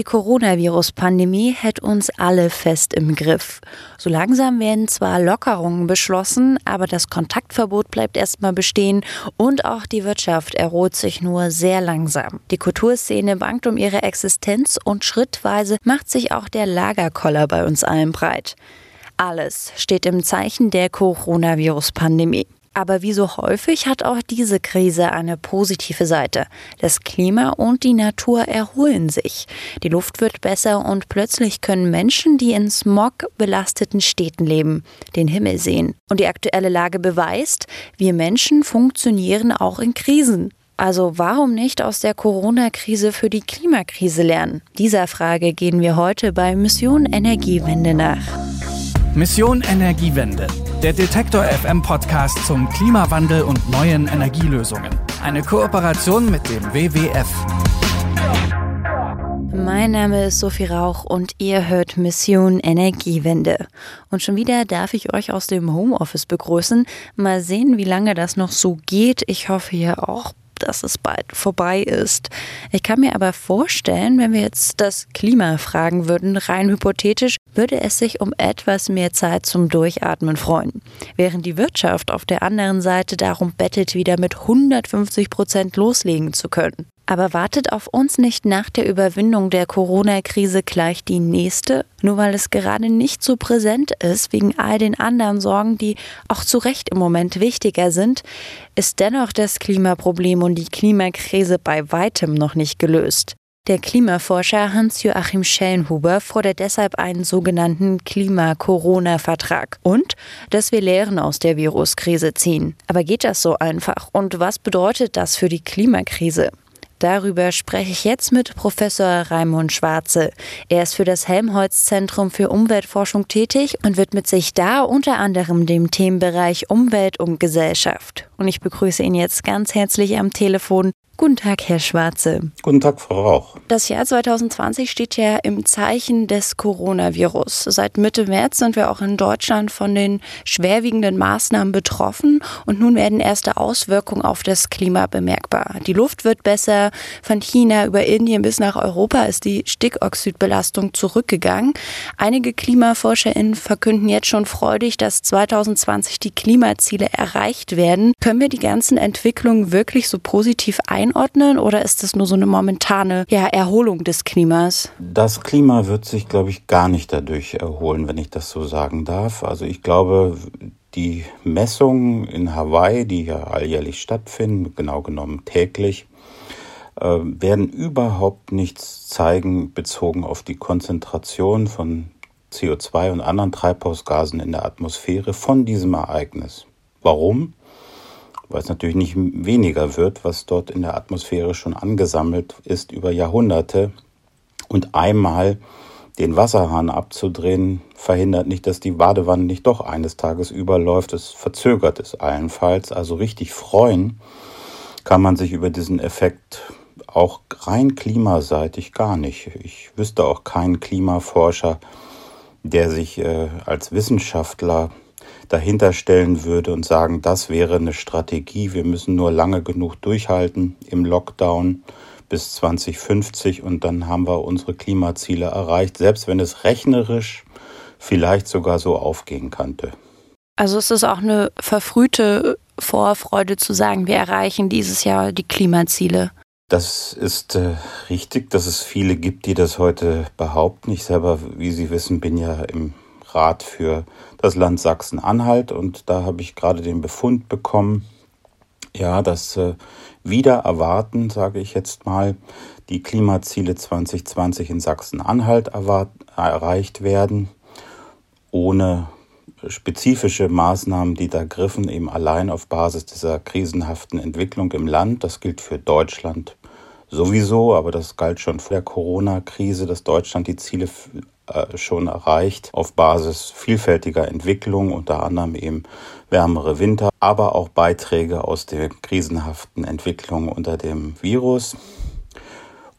Die Coronavirus-Pandemie hält uns alle fest im Griff. So langsam werden zwar Lockerungen beschlossen, aber das Kontaktverbot bleibt erstmal bestehen und auch die Wirtschaft erholt sich nur sehr langsam. Die Kulturszene bangt um ihre Existenz und schrittweise macht sich auch der Lagerkoller bei uns allen breit. Alles steht im Zeichen der Coronavirus-Pandemie. Aber wie so häufig hat auch diese Krise eine positive Seite. Das Klima und die Natur erholen sich. Die Luft wird besser und plötzlich können Menschen, die in Smog belasteten Städten leben, den Himmel sehen. Und die aktuelle Lage beweist, wir Menschen funktionieren auch in Krisen. Also warum nicht aus der Corona-Krise für die Klimakrise lernen? Dieser Frage gehen wir heute bei Mission Energiewende nach. Mission Energiewende der Detektor FM Podcast zum Klimawandel und neuen Energielösungen. Eine Kooperation mit dem WWF. Mein Name ist Sophie Rauch und ihr hört Mission Energiewende. Und schon wieder darf ich euch aus dem Homeoffice begrüßen. Mal sehen, wie lange das noch so geht. Ich hoffe ihr auch dass es bald vorbei ist. Ich kann mir aber vorstellen, wenn wir jetzt das Klima fragen würden, rein hypothetisch, würde es sich um etwas mehr Zeit zum Durchatmen freuen. Während die Wirtschaft auf der anderen Seite darum bettelt, wieder mit 150 Prozent loslegen zu können. Aber wartet auf uns nicht nach der Überwindung der Corona-Krise gleich die nächste, nur weil es gerade nicht so präsent ist, wegen all den anderen Sorgen, die auch zu Recht im Moment wichtiger sind, ist dennoch das Klimaproblem und die Klimakrise bei weitem noch nicht gelöst. Der Klimaforscher Hans-Joachim Schellenhuber fordert deshalb einen sogenannten Klima-Corona-Vertrag und dass wir Lehren aus der Viruskrise ziehen. Aber geht das so einfach? Und was bedeutet das für die Klimakrise? Darüber spreche ich jetzt mit Professor Raimund Schwarze. Er ist für das Helmholtz-Zentrum für Umweltforschung tätig und widmet sich da unter anderem dem Themenbereich Umwelt und Gesellschaft. Und ich begrüße ihn jetzt ganz herzlich am Telefon. Guten Tag, Herr Schwarze. Guten Tag, Frau Rauch. Das Jahr 2020 steht ja im Zeichen des Coronavirus. Seit Mitte März sind wir auch in Deutschland von den schwerwiegenden Maßnahmen betroffen und nun werden erste Auswirkungen auf das Klima bemerkbar. Die Luft wird besser. Von China über Indien bis nach Europa ist die Stickoxidbelastung zurückgegangen. Einige KlimaforscherInnen verkünden jetzt schon freudig, dass 2020 die Klimaziele erreicht werden. Können wir die ganzen Entwicklungen wirklich so positiv ein einordnen oder ist das nur so eine momentane ja, Erholung des Klimas? Das Klima wird sich, glaube ich, gar nicht dadurch erholen, wenn ich das so sagen darf. Also ich glaube, die Messungen in Hawaii, die ja alljährlich stattfinden, genau genommen täglich, äh, werden überhaupt nichts zeigen bezogen auf die Konzentration von CO2 und anderen Treibhausgasen in der Atmosphäre von diesem Ereignis. Warum? Weil es natürlich nicht weniger wird, was dort in der Atmosphäre schon angesammelt ist über Jahrhunderte. Und einmal den Wasserhahn abzudrehen, verhindert nicht, dass die Badewanne nicht doch eines Tages überläuft. Es verzögert es allenfalls. Also richtig freuen kann man sich über diesen Effekt auch rein klimaseitig gar nicht. Ich wüsste auch keinen Klimaforscher, der sich äh, als Wissenschaftler dahinter stellen würde und sagen, das wäre eine Strategie, wir müssen nur lange genug durchhalten im Lockdown bis 2050 und dann haben wir unsere Klimaziele erreicht, selbst wenn es rechnerisch vielleicht sogar so aufgehen könnte. Also es ist auch eine verfrühte Vorfreude zu sagen, wir erreichen dieses Jahr die Klimaziele. Das ist äh, richtig, dass es viele gibt, die das heute behaupten. Ich selber, wie Sie wissen, bin ja im Rat für das Land Sachsen-Anhalt und da habe ich gerade den Befund bekommen, ja, dass äh, wieder erwarten, sage ich jetzt mal, die Klimaziele 2020 in Sachsen-Anhalt erreicht werden, ohne spezifische Maßnahmen, die da griffen, eben allein auf Basis dieser krisenhaften Entwicklung im Land. Das gilt für Deutschland sowieso, aber das galt schon vor der Corona-Krise, dass Deutschland die Ziele äh, schon erreicht auf Basis vielfältiger Entwicklungen, unter anderem eben wärmere Winter, aber auch Beiträge aus der krisenhaften Entwicklung unter dem Virus.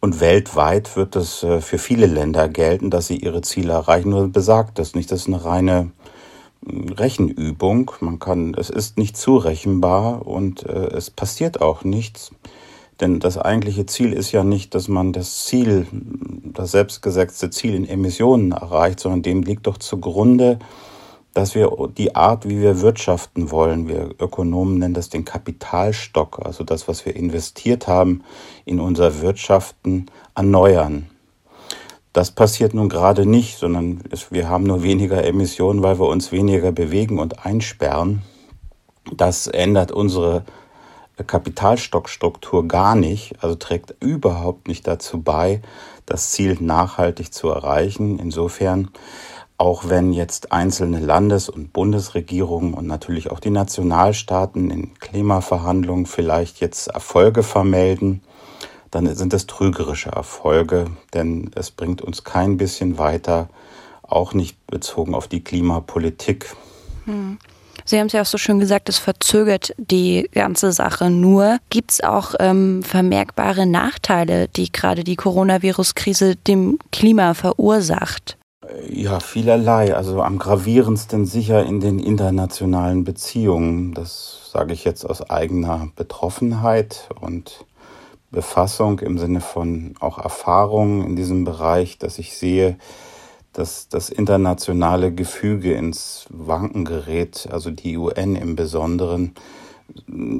Und weltweit wird es äh, für viele Länder gelten, dass sie ihre Ziele erreichen. Nur besagt das nicht. Das ist eine reine hm, Rechenübung. Man kann, es ist nicht zurechenbar und äh, es passiert auch nichts. Denn das eigentliche Ziel ist ja nicht, dass man das Ziel, das selbstgesetzte Ziel in Emissionen erreicht, sondern dem liegt doch zugrunde, dass wir die Art, wie wir wirtschaften wollen, wir Ökonomen nennen das den Kapitalstock, also das, was wir investiert haben in unser Wirtschaften, erneuern. Das passiert nun gerade nicht, sondern wir haben nur weniger Emissionen, weil wir uns weniger bewegen und einsperren. Das ändert unsere Kapitalstockstruktur gar nicht, also trägt überhaupt nicht dazu bei, das Ziel nachhaltig zu erreichen. Insofern auch wenn jetzt einzelne Landes- und Bundesregierungen und natürlich auch die Nationalstaaten in Klimaverhandlungen vielleicht jetzt Erfolge vermelden, dann sind es trügerische Erfolge, denn es bringt uns kein bisschen weiter, auch nicht bezogen auf die Klimapolitik. Hm. Sie haben es ja auch so schön gesagt, es verzögert die ganze Sache nur. Gibt es auch ähm, vermerkbare Nachteile, die gerade die Coronavirus-Krise dem Klima verursacht? Ja, vielerlei. Also am gravierendsten sicher in den internationalen Beziehungen. Das sage ich jetzt aus eigener Betroffenheit und Befassung im Sinne von auch Erfahrung in diesem Bereich, dass ich sehe, dass das internationale Gefüge ins Wanken gerät, also die UN im Besonderen,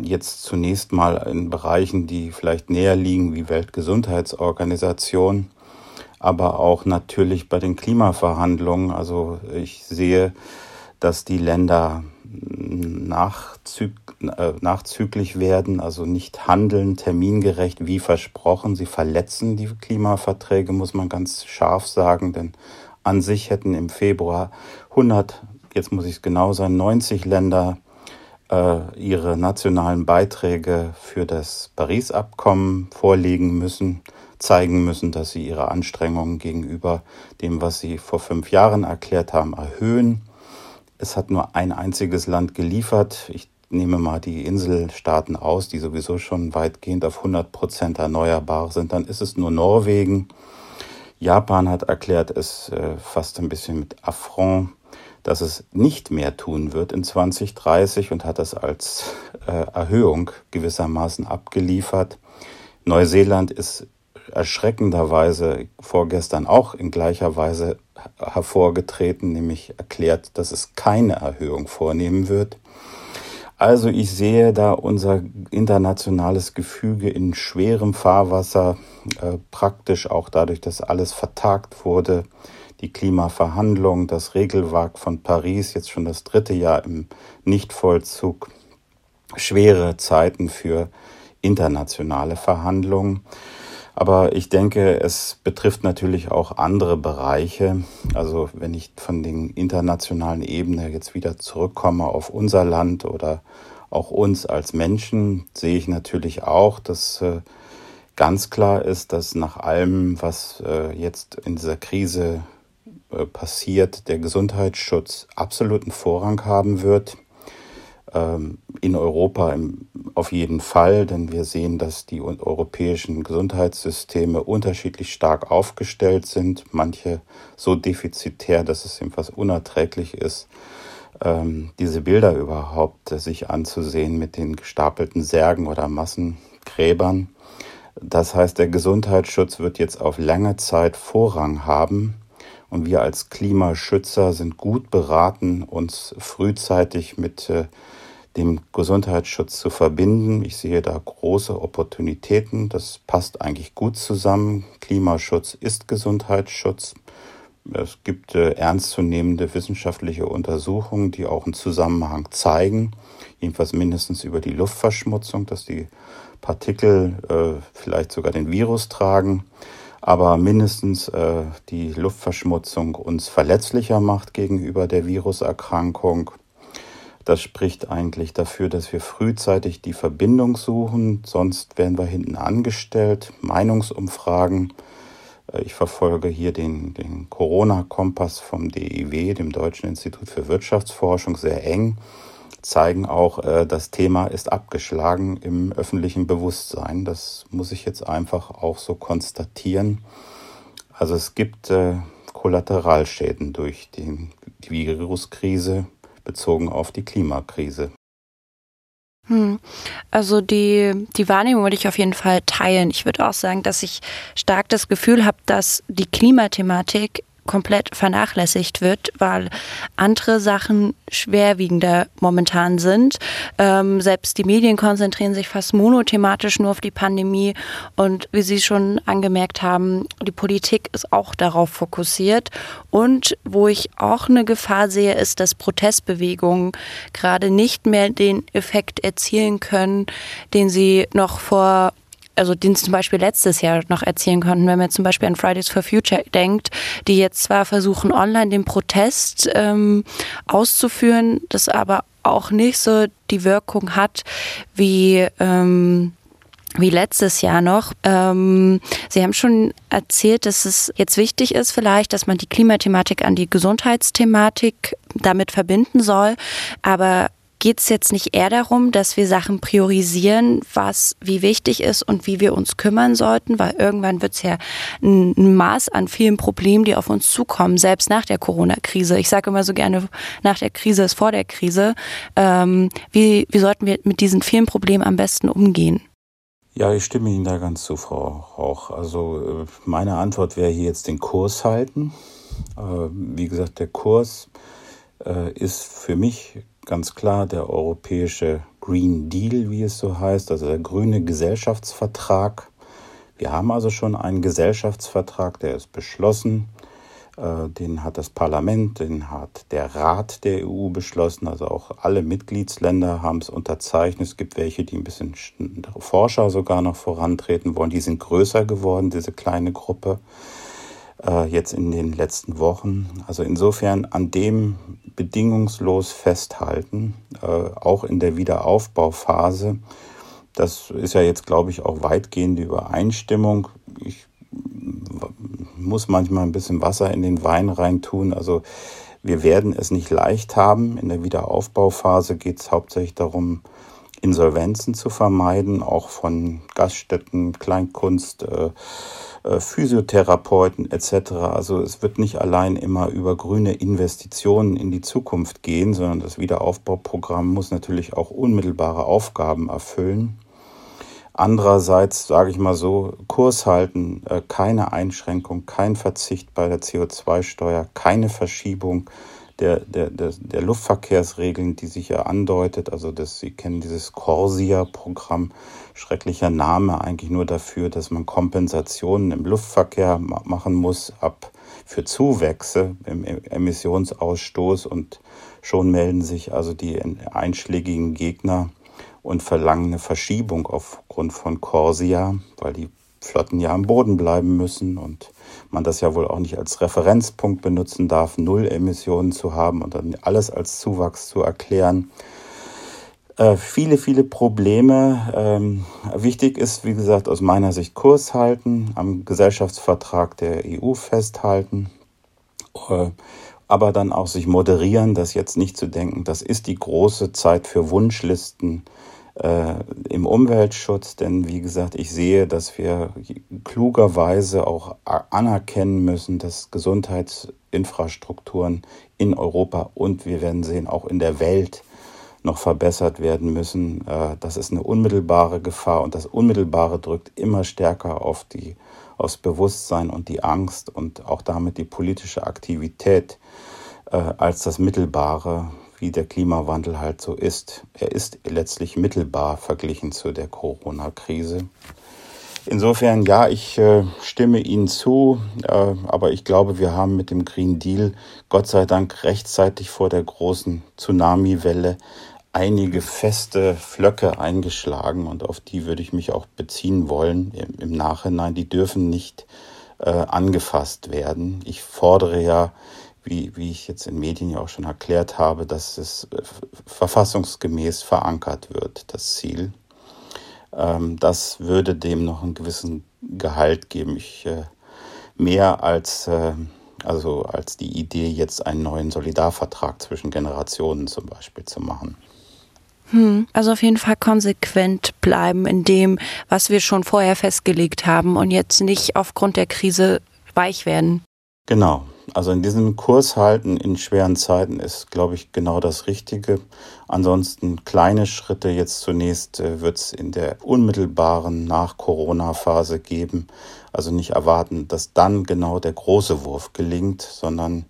jetzt zunächst mal in Bereichen, die vielleicht näher liegen, wie Weltgesundheitsorganisation aber auch natürlich bei den Klimaverhandlungen. Also ich sehe, dass die Länder nachzüg äh, nachzüglich werden, also nicht handeln termingerecht wie versprochen. Sie verletzen die Klimaverträge, muss man ganz scharf sagen, denn an sich hätten im Februar 100, jetzt muss ich es genau sein, 90 Länder äh, ihre nationalen Beiträge für das Paris-Abkommen vorlegen müssen zeigen müssen, dass sie ihre Anstrengungen gegenüber dem, was sie vor fünf Jahren erklärt haben, erhöhen. Es hat nur ein einziges Land geliefert. Ich nehme mal die Inselstaaten aus, die sowieso schon weitgehend auf 100 Prozent erneuerbar sind. Dann ist es nur Norwegen. Japan hat erklärt, es äh, fast ein bisschen mit Affront, dass es nicht mehr tun wird in 2030 und hat das als äh, Erhöhung gewissermaßen abgeliefert. Neuseeland ist erschreckenderweise vorgestern auch in gleicher Weise hervorgetreten, nämlich erklärt, dass es keine Erhöhung vornehmen wird. Also ich sehe da unser internationales Gefüge in schwerem Fahrwasser, äh, praktisch auch dadurch, dass alles vertagt wurde. Die Klimaverhandlungen, das Regelwerk von Paris, jetzt schon das dritte Jahr im Nichtvollzug. Schwere Zeiten für internationale Verhandlungen. Aber ich denke, es betrifft natürlich auch andere Bereiche. Also wenn ich von den internationalen Ebene jetzt wieder zurückkomme auf unser Land oder auch uns als Menschen, sehe ich natürlich auch, dass äh, ganz klar ist, dass nach allem, was äh, jetzt in dieser Krise äh, passiert, der Gesundheitsschutz absoluten Vorrang haben wird. Ähm, in Europa auf jeden Fall, denn wir sehen, dass die europäischen Gesundheitssysteme unterschiedlich stark aufgestellt sind, manche so defizitär, dass es eben fast unerträglich ist, ähm, diese Bilder überhaupt sich anzusehen mit den gestapelten Särgen oder Massengräbern. Das heißt, der Gesundheitsschutz wird jetzt auf lange Zeit Vorrang haben. Und wir als Klimaschützer sind gut beraten, uns frühzeitig mit äh, dem Gesundheitsschutz zu verbinden. Ich sehe da große Opportunitäten. Das passt eigentlich gut zusammen. Klimaschutz ist Gesundheitsschutz. Es gibt äh, ernstzunehmende wissenschaftliche Untersuchungen, die auch einen Zusammenhang zeigen, jedenfalls mindestens über die Luftverschmutzung, dass die Partikel äh, vielleicht sogar den Virus tragen, aber mindestens äh, die Luftverschmutzung uns verletzlicher macht gegenüber der Viruserkrankung das spricht eigentlich dafür, dass wir frühzeitig die Verbindung suchen, sonst werden wir hinten angestellt. Meinungsumfragen. Äh, ich verfolge hier den, den Corona-Kompass vom DIW, dem Deutschen Institut für Wirtschaftsforschung, sehr eng, zeigen auch, äh, das Thema ist abgeschlagen im öffentlichen Bewusstsein. Das muss ich jetzt einfach auch so konstatieren. Also es gibt äh, Kollateralschäden durch die Viruskrise bezogen auf die Klimakrise. Hm. Also die, die Wahrnehmung würde ich auf jeden Fall teilen. Ich würde auch sagen, dass ich stark das Gefühl habe, dass die Klimathematik komplett vernachlässigt wird, weil andere Sachen schwerwiegender momentan sind. Ähm, selbst die Medien konzentrieren sich fast monothematisch nur auf die Pandemie und wie Sie schon angemerkt haben, die Politik ist auch darauf fokussiert. Und wo ich auch eine Gefahr sehe, ist, dass Protestbewegungen gerade nicht mehr den Effekt erzielen können, den sie noch vor also den zum Beispiel letztes Jahr noch erzielen konnten, wenn man zum Beispiel an Fridays for Future denkt, die jetzt zwar versuchen, online den Protest ähm, auszuführen, das aber auch nicht so die Wirkung hat wie ähm, wie letztes Jahr noch. Ähm, Sie haben schon erzählt, dass es jetzt wichtig ist, vielleicht, dass man die Klimathematik an die Gesundheitsthematik damit verbinden soll. Aber geht es jetzt nicht eher darum, dass wir Sachen priorisieren, was wie wichtig ist und wie wir uns kümmern sollten, weil irgendwann wird es ja ein, Maß an vielen Problemen, die auf uns zukommen, selbst nach der Corona-Krise. Ich sage immer so gerne, nach der Krise ist vor der Krise. Ähm, wie, wie sollten wir mit diesen vielen Problemen am besten umgehen? Ja, ich stimme Ihnen da ganz zu, Frau Rauch. Also äh, meine Antwort wäre hier jetzt den Kurs halten. Äh, wie gesagt, der Kurs äh, ist für mich ganz klar der europäische Green Deal, wie es so heißt, also der grüne Gesellschaftsvertrag. Wir haben also schon einen Gesellschaftsvertrag, der ist beschlossen. Äh, den hat das Parlament, den hat der Rat der EU beschlossen. Also auch alle Mitgliedsländer haben es unterzeichnet. Es gibt welche, die ein bisschen forscher sogar noch vorantreten wollen. Die sind größer geworden, diese kleine Gruppe äh, jetzt in den letzten Wochen. Also insofern an dem bedingungslos festhalten, äh, auch in der Wiederaufbauphase. Das ist ja jetzt, glaube ich, auch weitgehende Übereinstimmung. Ich muss manchmal ein bisschen Wasser in den Wein reintun. Also wir werden es nicht leicht haben. In der Wiederaufbauphase geht es hauptsächlich darum, Insolvenzen zu vermeiden, auch von Gaststätten, Kleinkunst, äh, äh, Physiotherapeuten etc. Also es wird nicht allein immer über grüne Investitionen in die Zukunft gehen, sondern das Wiederaufbauprogramm muss natürlich auch unmittelbare Aufgaben erfüllen. Andererseits sage ich mal so, Kurs halten, äh, keine Einschränkung, kein Verzicht bei der CO2-Steuer, keine Verschiebung der, der, der, der Luftverkehrsregeln, die sich ja andeutet. Also das, Sie kennen dieses Corsia-Programm, schrecklicher Name eigentlich nur dafür, dass man Kompensationen im Luftverkehr machen muss ab für Zuwächse im Emissionsausstoß und schon melden sich also die einschlägigen Gegner und verlangen eine Verschiebung aufgrund von Corsia, weil die Flotten ja am Boden bleiben müssen und man das ja wohl auch nicht als Referenzpunkt benutzen darf, null Emissionen zu haben und dann alles als Zuwachs zu erklären. Äh, viele, viele Probleme. Ähm, wichtig ist, wie gesagt, aus meiner Sicht Kurs halten, am Gesellschaftsvertrag der EU festhalten, äh, aber dann auch sich moderieren, das jetzt nicht zu denken, das ist die große Zeit für Wunschlisten äh, im Umweltschutz, denn wie gesagt, ich sehe, dass wir klugerweise auch anerkennen müssen, dass Gesundheitsinfrastrukturen in Europa und wir werden sehen, auch in der Welt noch verbessert werden müssen. Äh, das ist eine unmittelbare Gefahr und das Unmittelbare drückt immer stärker auf die, aufs Bewusstsein und die Angst und auch damit die politische Aktivität äh, als das Mittelbare, wie der Klimawandel halt so ist. Er ist letztlich mittelbar verglichen zu der Corona-Krise. Insofern, ja, ich äh, stimme Ihnen zu, äh, aber ich glaube, wir haben mit dem Green Deal Gott sei Dank rechtzeitig vor der großen Tsunami-Welle einige feste Flöcke eingeschlagen und auf die würde ich mich auch beziehen wollen im, im Nachhinein. Die dürfen nicht äh, angefasst werden. Ich fordere ja wie, wie ich jetzt in Medien ja auch schon erklärt habe, dass es äh, verfassungsgemäß verankert wird, das Ziel. Ähm, das würde dem noch einen gewissen Gehalt geben. Ich, äh, mehr als, äh, also als die Idee, jetzt einen neuen Solidarvertrag zwischen Generationen zum Beispiel zu machen. Hm, also auf jeden Fall konsequent bleiben in dem, was wir schon vorher festgelegt haben und jetzt nicht aufgrund der Krise weich werden. Genau, Also in diesem Kurs halten in schweren Zeiten ist, glaube ich, genau das Richtige. Ansonsten kleine Schritte. Jetzt zunächst äh, wird es in der unmittelbaren Nach-Corona-Phase geben. Also nicht erwarten, dass dann genau der große Wurf gelingt, sondern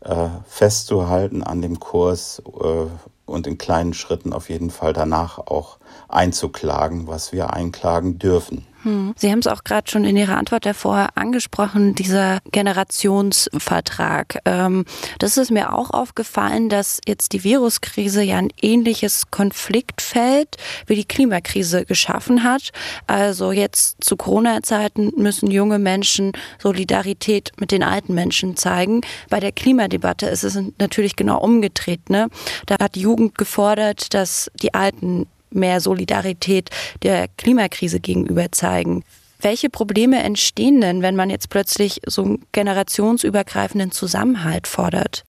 äh, festzuhalten an dem Kurs äh, und in kleinen Schritten auf jeden Fall danach auch einzuklagen, was wir einklagen dürfen. Hm. Sie haben es auch gerade schon in Ihrer Antwort davor angesprochen, dieser Generationsvertrag. Ähm, das ist mir auch aufgefallen, dass jetzt die Viruskrise ja ein ähnliches Konfliktfeld wie die Klimakrise geschaffen hat. Also jetzt zu Corona-Zeiten müssen junge Menschen Solidarität mit den alten Menschen zeigen. Bei der Klimadebatte ist es natürlich genau umgedreht. Ne? Da hat die Jugend gefordert, dass die Alten mehr Solidarität der Klimakrise gegenüber zeigen. Welche Probleme entstehen denn, wenn man jetzt plötzlich so einen generationsübergreifenden Zusammenhalt fordert?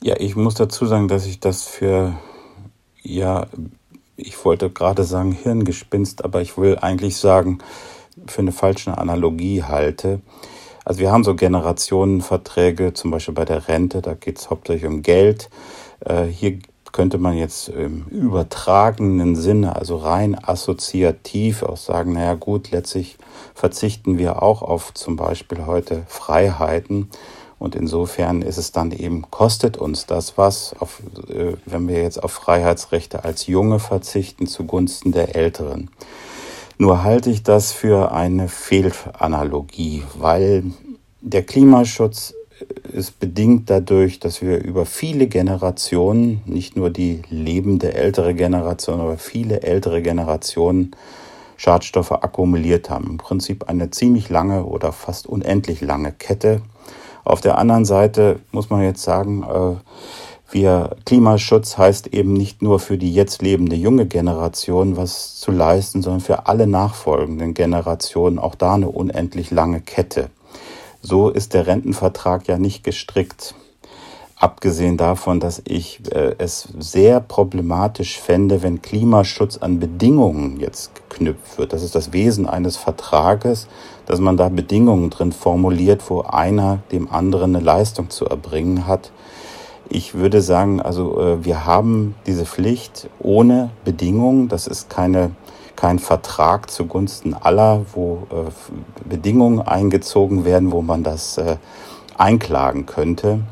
Ja, ich muss dazu sagen, dass ich das für, ja, ich wollte gerade sagen Hirngespinst, aber ich will eigentlich sagen, für eine falsche Analogie halte. Also wir haben so Generationenverträge, zum Beispiel bei der Rente, da geht es hauptsächlich um Geld. Äh, hier könnte man jetzt im übertragenen Sinne, also rein assoziativ auch sagen, naja gut, letztlich verzichten wir auch auf zum Beispiel heute Freiheiten. Und insofern ist es dann eben, kostet uns das was, auf, äh, wenn wir jetzt auf Freiheitsrechte als Junge verzichten zugunsten der Älteren. Nur halte ich das für eine Fehlanalogie, weil der Klimaschutz ist bedingt dadurch, dass wir über viele Generationen, nicht nur die lebende ältere Generation, aber viele ältere Generationen Schadstoffe akkumuliert haben. Im Prinzip eine ziemlich lange oder fast unendlich lange Kette. Auf der anderen Seite muss man jetzt sagen, äh, wir Klimaschutz heißt eben nicht nur für die jetzt lebende junge Generation was zu leisten, sondern für alle nachfolgenden Generationen auch da eine unendlich lange Kette. So ist der Rentenvertrag ja nicht gestrickt. Abgesehen davon, dass ich äh, es sehr problematisch fände, wenn Klimaschutz an Bedingungen jetzt geknüpft wird. Das ist das Wesen eines Vertrages, dass man da Bedingungen drin formuliert, wo einer dem anderen eine Leistung zu erbringen hat. Ich würde sagen, also äh, wir haben diese Pflicht ohne Bedingungen. Das ist keine kein Vertrag zugunsten aller, wo äh, Bedingungen eingezogen werden, wo man das äh, einklagen könnte.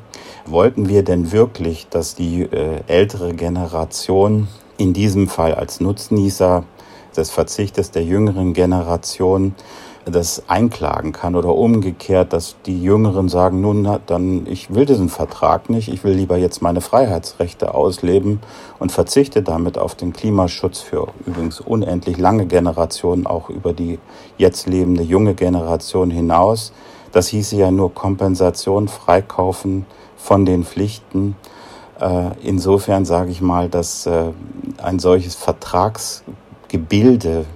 Wollten wir denn wirklich, dass die äh, ältere Generation in diesem Fall als Nutznießer des Verzichtes der jüngeren Generation das einklagen kann oder umgekehrt, dass die Jüngeren sagen, nun, dann, ich will diesen Vertrag nicht, ich will lieber jetzt meine Freiheitsrechte ausleben und verzichte damit auf den Klimaschutz für übrigens unendlich lange Generationen, auch über die jetzt lebende junge Generation hinaus. Das hieße ja nur Kompensation freikaufen von den Pflichten. Äh, insofern sage ich mal, dass äh, ein solches Vertragsgebilde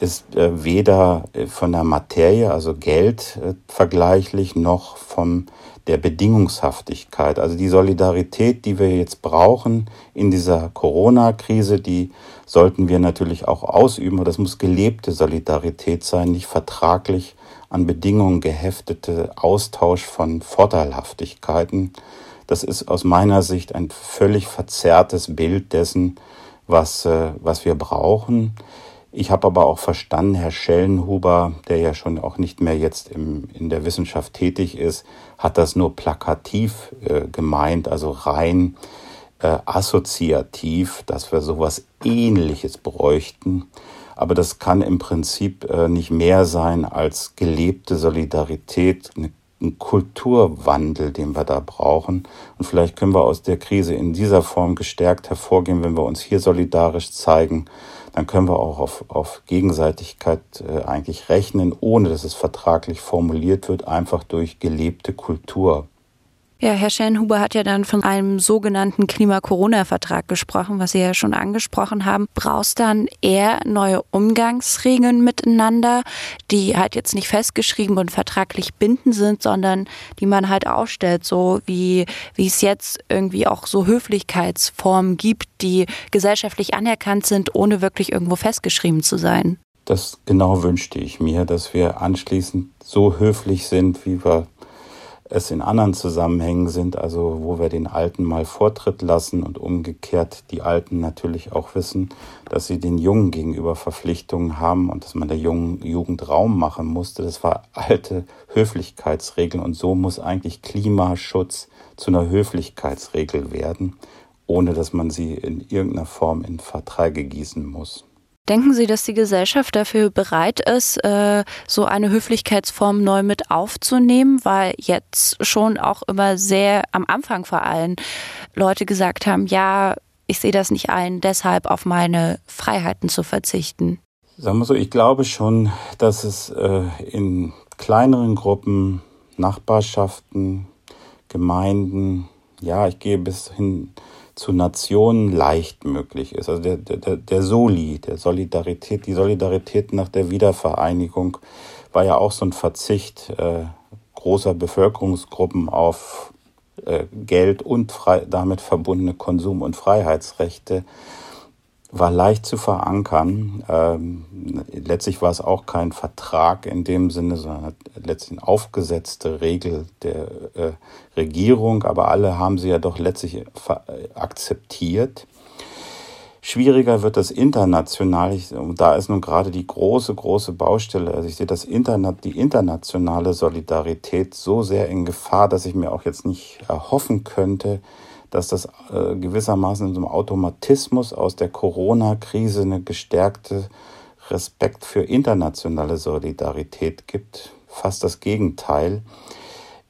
ist äh, weder äh, von der Materie, also Geld, äh, vergleichlich, noch von der Bedingungshaftigkeit. Also die Solidarität, die wir jetzt brauchen in dieser Corona-Krise, die sollten wir natürlich auch ausüben. Das muss gelebte Solidarität sein, nicht vertraglich an Bedingungen geheftete Austausch von Vorteilhaftigkeiten. Das ist aus meiner Sicht ein völlig verzerrtes Bild dessen, was, was wir brauchen. Ich habe aber auch verstanden, Herr Schellenhuber, der ja schon auch nicht mehr jetzt im, in der Wissenschaft tätig ist, hat das nur plakativ äh, gemeint, also rein äh, assoziativ, dass wir sowas Ähnliches bräuchten. Aber das kann im Prinzip äh, nicht mehr sein als gelebte Solidarität, eine ein Kulturwandel, den wir da brauchen. Und vielleicht können wir aus der Krise in dieser Form gestärkt hervorgehen, wenn wir uns hier solidarisch zeigen. Dann können wir auch auf, auf Gegenseitigkeit äh, eigentlich rechnen, ohne dass es vertraglich formuliert wird, einfach durch gelebte Kultur. Ja, Herr Schellenhuber hat ja dann von einem sogenannten Klima-Corona-Vertrag gesprochen, was Sie ja schon angesprochen haben. Brauchst dann eher neue Umgangsregeln miteinander, die halt jetzt nicht festgeschrieben und vertraglich bindend sind, sondern die man halt aufstellt, so wie, wie es jetzt irgendwie auch so Höflichkeitsformen gibt, die gesellschaftlich anerkannt sind, ohne wirklich irgendwo festgeschrieben zu sein. Das genau wünschte ich mir, dass wir anschließend so höflich sind, wie wir es in anderen Zusammenhängen sind, also wo wir den Alten mal Vortritt lassen und umgekehrt die Alten natürlich auch wissen, dass sie den Jungen gegenüber Verpflichtungen haben und dass man der jungen Jugend Raum machen musste. Das war alte Höflichkeitsregeln und so muss eigentlich Klimaschutz zu einer Höflichkeitsregel werden, ohne dass man sie in irgendeiner Form in Verträge gießen muss. Denken Sie, dass die Gesellschaft dafür bereit ist, äh, so eine Höflichkeitsform neu mit aufzunehmen? Weil jetzt schon auch immer sehr am Anfang vor allem Leute gesagt haben, ja, ich sehe das nicht ein, deshalb auf meine Freiheiten zu verzichten. Sagen wir so, ich glaube schon, dass es äh, in kleineren Gruppen, Nachbarschaften, Gemeinden, ja, ich gehe bis hin zu Nationen leicht möglich ist. Also der, der, der Soli, der Solidarität, die Solidarität nach der Wiedervereinigung war ja auch so ein Verzicht äh, großer Bevölkerungsgruppen auf äh, Geld und frei, damit verbundene Konsum- und Freiheitsrechte war leicht zu verankern. Ähm, letztlich war es auch kein Vertrag in dem Sinne, sondern letztlich eine aufgesetzte Regel der äh, Regierung, aber alle haben sie ja doch letztlich akzeptiert. Schwieriger wird das international. Ich, da ist nun gerade die große, große Baustelle. Also ich sehe das Internet, die internationale Solidarität so sehr in Gefahr, dass ich mir auch jetzt nicht erhoffen könnte, dass das äh, gewissermaßen in so einem Automatismus aus der Corona-Krise eine gestärkte Respekt für internationale Solidarität gibt. Fast das Gegenteil.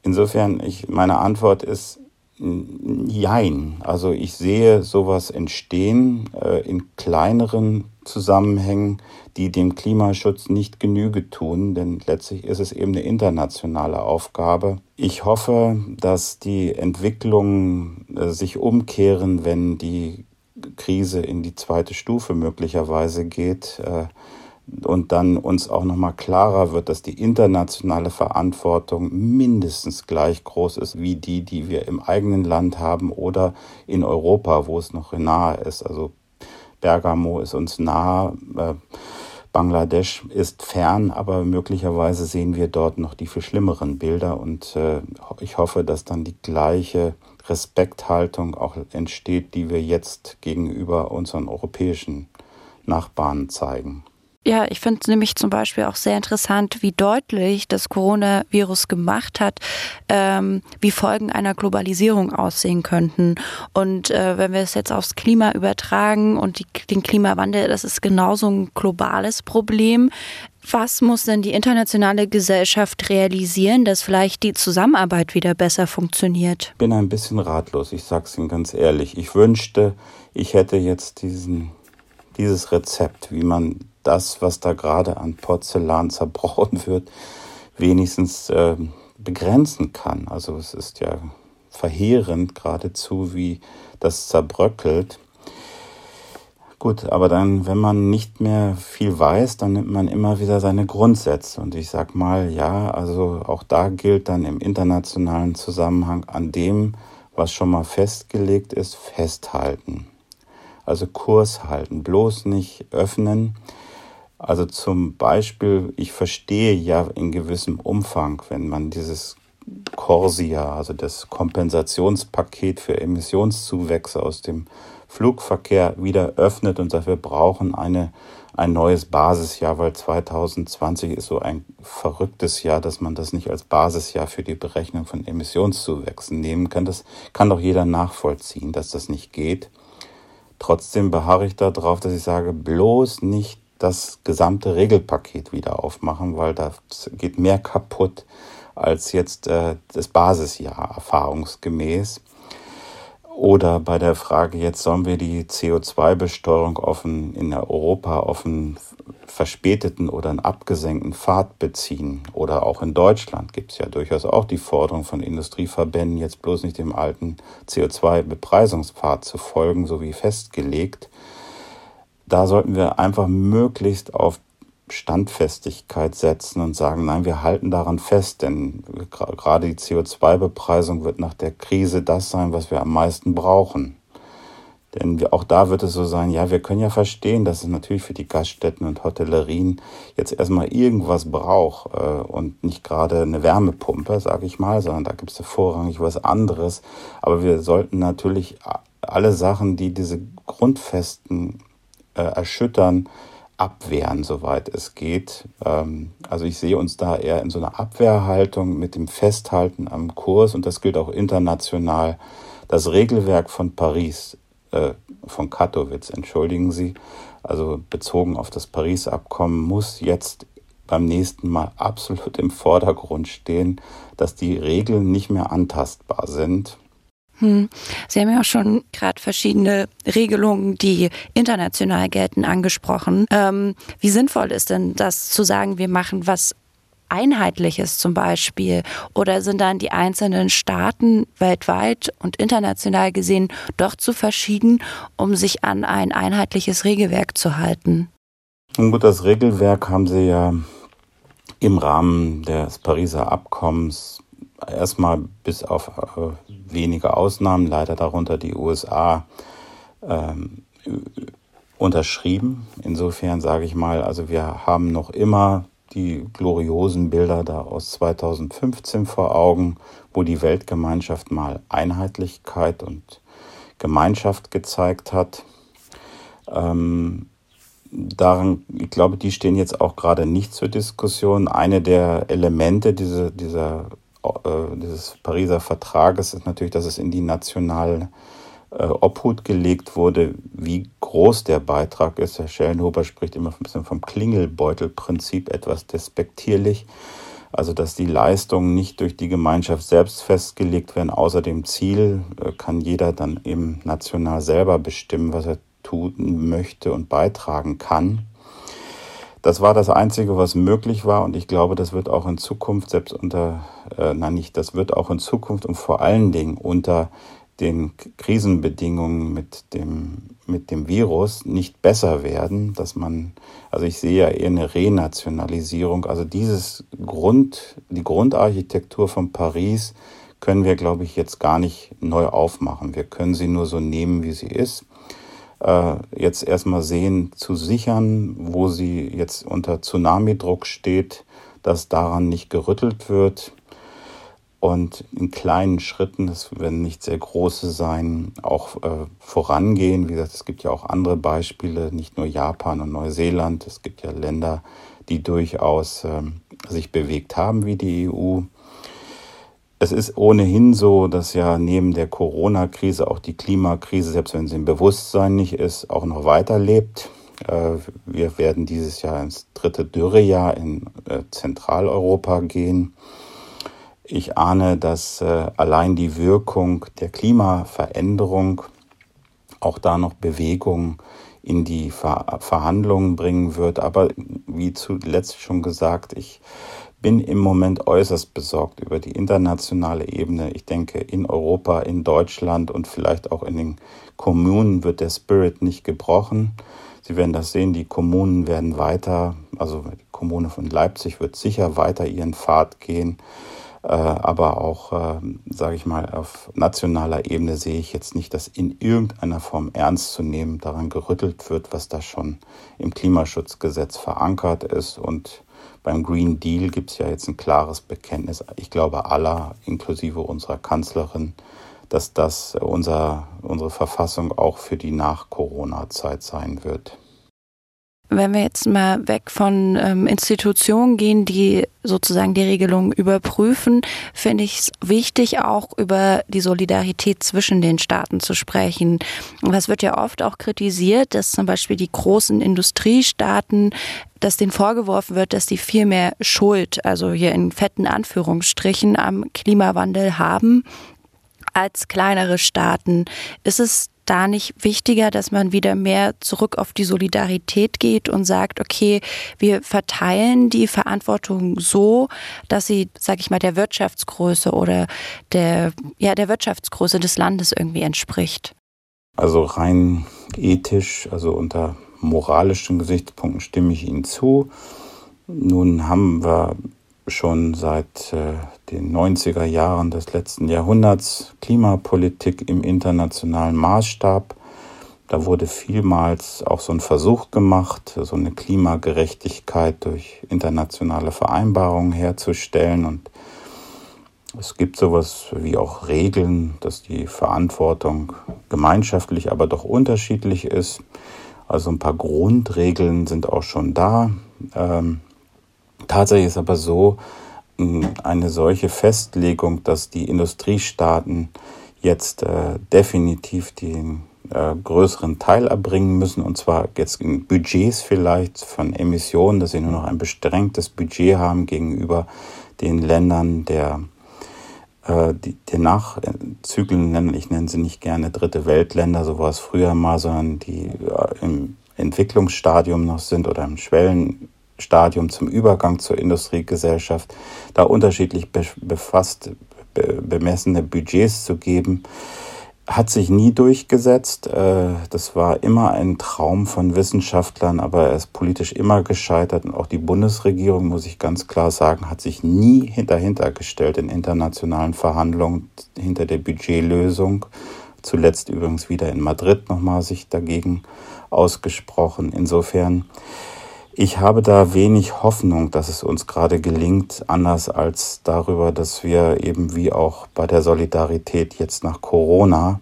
Insofern, ich, meine Antwort ist Jein. Also ich sehe sowas entstehen äh, in kleineren Zusammenhängen, die dem Klimaschutz nicht Genüge tun, denn letztlich ist es eben eine internationale Aufgabe. Ich hoffe, dass die Entwicklungen äh, sich umkehren, wenn die Krise in die zweite Stufe möglicherweise geht äh, und dann uns auch nochmal klarer wird, dass die internationale Verantwortung mindestens gleich groß ist wie die, die wir im eigenen Land haben oder in Europa, wo es noch nahe ist. Also Bergamo ist uns nah, äh, Bangladesch ist fern, aber möglicherweise sehen wir dort noch die viel schlimmeren Bilder und äh, ich hoffe, dass dann die gleiche Respekthaltung auch entsteht, die wir jetzt gegenüber unseren europäischen Nachbarn zeigen. Ja, ich finde es nämlich zum Beispiel auch sehr interessant, wie deutlich das Coronavirus gemacht hat, ähm, wie Folgen einer Globalisierung aussehen könnten. Und äh, wenn wir es jetzt aufs Klima übertragen und die, den Klimawandel, das ist genauso ein globales Problem. Was muss denn die internationale Gesellschaft realisieren, dass vielleicht die Zusammenarbeit wieder besser funktioniert? Ich bin ein bisschen ratlos, ich sage es Ihnen ganz ehrlich. Ich wünschte, ich hätte jetzt diesen, dieses Rezept, wie man das, was da gerade an Porzellan zerbrochen wird, wenigstens äh, begrenzen kann. Also es ist ja verheerend geradezu, wie das zerbröckelt. Gut, aber dann, wenn man nicht mehr viel weiß, dann nimmt man immer wieder seine Grundsätze. Und ich sag mal, ja, also auch da gilt dann im internationalen Zusammenhang an dem, was schon mal festgelegt ist, festhalten. Also Kurs halten, bloß nicht öffnen. Also zum Beispiel, ich verstehe ja in gewissem Umfang, wenn man dieses Corsia, also das Kompensationspaket für Emissionszuwächse aus dem Flugverkehr wieder öffnet und sagt, wir brauchen eine, ein neues Basisjahr, weil 2020 ist so ein verrücktes Jahr, dass man das nicht als Basisjahr für die Berechnung von Emissionszuwächsen nehmen kann. Das kann doch jeder nachvollziehen, dass das nicht geht. Trotzdem beharre ich darauf, dass ich sage, bloß nicht das gesamte Regelpaket wieder aufmachen, weil da geht mehr kaputt als jetzt äh, das Basisjahr erfahrungsgemäß. Oder bei der Frage, jetzt sollen wir die CO2-Besteuerung auf einen, in Europa einen verspäteten oder einen abgesenkten Pfad beziehen. Oder auch in Deutschland gibt es ja durchaus auch die Forderung von Industrieverbänden, jetzt bloß nicht dem alten CO2-Bepreisungspfad zu folgen, so wie festgelegt da sollten wir einfach möglichst auf Standfestigkeit setzen und sagen, nein, wir halten daran fest, denn gerade die CO2-Bepreisung wird nach der Krise das sein, was wir am meisten brauchen. Denn auch da wird es so sein, ja, wir können ja verstehen, dass es natürlich für die Gaststätten und Hotellerien jetzt erstmal irgendwas braucht äh, und nicht gerade eine Wärmepumpe, sage ich mal, sondern da gibt es ja vorrangig was anderes. Aber wir sollten natürlich alle Sachen, die diese Grundfesten äh, erschüttern, abwehren, soweit es geht. Ähm, also ich sehe uns da eher in so einer Abwehrhaltung mit dem Festhalten am Kurs und das gilt auch international. Das Regelwerk von Paris äh, von Katowice, entschuldigen Sie, also bezogen auf das Paris-Abkommen, muss jetzt beim nächsten Mal absolut im Vordergrund stehen, dass die Regeln nicht mehr antastbar sind. Hm. Sie haben ja auch schon gerade verschiedene Regelungen, die international gelten, angesprochen. Ähm, wie sinnvoll ist denn das zu sagen, wir machen was Einheitliches zum Beispiel? Oder sind dann die einzelnen Staaten weltweit und international gesehen doch zu verschieden, um sich an ein einheitliches Regelwerk zu halten? Nun gut, das Regelwerk haben Sie ja im Rahmen des Pariser Abkommens erstmal bis auf äh, wenige Ausnahmen, leider darunter die USA, ähm, unterschrieben. Insofern sage ich mal, also wir haben noch immer die gloriosen Bilder da aus 2015 vor Augen, wo die Weltgemeinschaft mal Einheitlichkeit und Gemeinschaft gezeigt hat. Ähm, daran, ich glaube, die stehen jetzt auch gerade nicht zur Diskussion. Eine der Elemente dieser, dieser, dieses Pariser Vertrages ist natürlich, dass es in die nationale äh, Obhut gelegt wurde, wie groß der Beitrag ist. Herr Schellenhuber spricht immer ein bisschen vom Klingelbeutelprinzip, etwas despektierlich. Also, dass die Leistungen nicht durch die Gemeinschaft selbst festgelegt werden. Außer dem Ziel äh, kann jeder dann eben national selber bestimmen, was er tun möchte und beitragen kann. Das war das Einzige, was möglich war und ich glaube, das wird auch in Zukunft, selbst unter, äh, nein, nicht, das wird auch in Zukunft und vor allen Dingen unter den Krisenbedingungen mit dem, mit dem Virus nicht besser werden, dass man, also ich sehe ja eher eine Renationalisierung, also dieses Grund, die Grundarchitektur von Paris können wir, glaube ich, jetzt gar nicht neu aufmachen. Wir können sie nur so nehmen, wie sie ist. Äh, jetzt erstmal sehen, zu sichern, wo sie jetzt unter Tsunamidruck steht, dass daran nicht gerüttelt wird und in kleinen Schritten, das werden nicht sehr große sein, auch äh, vorangehen. Wie gesagt, es gibt ja auch andere Beispiele, nicht nur Japan und Neuseeland. Es gibt ja Länder, die durchaus äh, sich bewegt haben wie die EU. Es ist ohnehin so, dass ja neben der Corona-Krise auch die Klimakrise, selbst wenn sie im Bewusstsein nicht ist, auch noch weiterlebt. Äh, wir werden dieses Jahr ins dritte Dürrejahr in äh, Zentraleuropa gehen. Ich ahne, dass äh, allein die Wirkung der Klimaveränderung auch da noch Bewegung in die Ver Verhandlungen bringen wird. Aber wie zuletzt schon gesagt, ich bin im Moment äußerst besorgt über die internationale Ebene. Ich denke, in Europa, in Deutschland und vielleicht auch in den Kommunen wird der Spirit nicht gebrochen. Sie werden das sehen, die Kommunen werden weiter, also die Kommune von Leipzig wird sicher weiter ihren Pfad gehen. Äh, aber auch, äh, sage ich mal, auf nationaler Ebene sehe ich jetzt nicht, dass in irgendeiner Form ernst zu nehmen daran gerüttelt wird, was da schon im Klimaschutzgesetz verankert ist. Und beim Green Deal gibt es ja jetzt ein klares Bekenntnis, ich glaube aller, inklusive unserer Kanzlerin, dass das unser, unsere Verfassung auch für die Nach-Corona-Zeit sein wird. Wenn wir jetzt mal weg von ähm, Institutionen gehen, die sozusagen die Regelung überprüfen, finde ich es wichtig, auch über die Solidarität zwischen den Staaten zu sprechen. Das wird ja oft auch kritisiert, dass zum Beispiel die großen Industriestaaten, dass denen vorgeworfen wird, dass die viel mehr Schuld, also hier in fetten Anführungsstrichen, am Klimawandel haben als kleinere Staaten. Ist es da nicht wichtiger, dass man wieder mehr zurück auf die Solidarität geht und sagt, okay, wir verteilen die Verantwortung so, dass sie, sag ich mal, der Wirtschaftsgröße oder der, ja, der Wirtschaftsgröße des Landes irgendwie entspricht? Also rein ethisch, also unter moralischen Gesichtspunkten stimme ich Ihnen zu. Nun haben wir schon seit äh, den 90er Jahren des letzten Jahrhunderts Klimapolitik im internationalen Maßstab. Da wurde vielmals auch so ein Versuch gemacht, so eine Klimagerechtigkeit durch internationale Vereinbarungen herzustellen. Und es gibt sowas wie auch Regeln, dass die Verantwortung gemeinschaftlich, aber doch unterschiedlich ist. Also ein paar Grundregeln sind auch schon da. Ähm, tatsächlich ist aber so, eine solche Festlegung, dass die Industriestaaten jetzt äh, definitiv den äh, größeren Teil erbringen müssen, und zwar jetzt in Budgets vielleicht von Emissionen, dass sie nur noch ein beschränktes Budget haben gegenüber den Ländern der, äh, die, der Nachzyklen nennen, ich nenne sie nicht gerne dritte Weltländer, so war es früher mal, sondern die äh, im Entwicklungsstadium noch sind oder im Schwellenstadium zum Übergang zur Industriegesellschaft, da unterschiedlich befasst, bemessene Budgets zu geben hat sich nie durchgesetzt. Äh, das war immer ein Traum von Wissenschaftlern, aber er ist politisch immer gescheitert. Und auch die Bundesregierung, muss ich ganz klar sagen, hat sich nie dahinter gestellt in internationalen Verhandlungen hinter der Budgetlösung. Zuletzt übrigens wieder in Madrid nochmal sich dagegen ausgesprochen. Insofern ich habe da wenig Hoffnung, dass es uns gerade gelingt, anders als darüber, dass wir eben wie auch bei der Solidarität jetzt nach Corona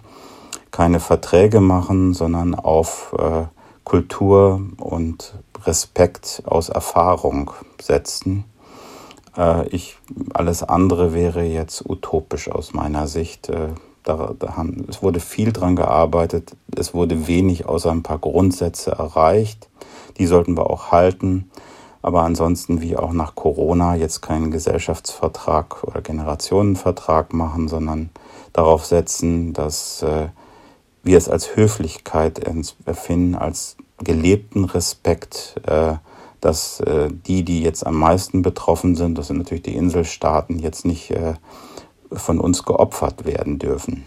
keine Verträge machen, sondern auf äh, Kultur und Respekt aus Erfahrung setzen. Äh, ich, alles andere wäre jetzt utopisch aus meiner Sicht. Äh, da, da haben, es wurde viel dran gearbeitet, es wurde wenig außer ein paar Grundsätze erreicht. Die sollten wir auch halten. Aber ansonsten, wie auch nach Corona, jetzt keinen Gesellschaftsvertrag oder Generationenvertrag machen, sondern darauf setzen, dass äh, wir es als Höflichkeit empfinden, als gelebten Respekt, äh, dass äh, die, die jetzt am meisten betroffen sind, das sind natürlich die Inselstaaten, jetzt nicht äh, von uns geopfert werden dürfen.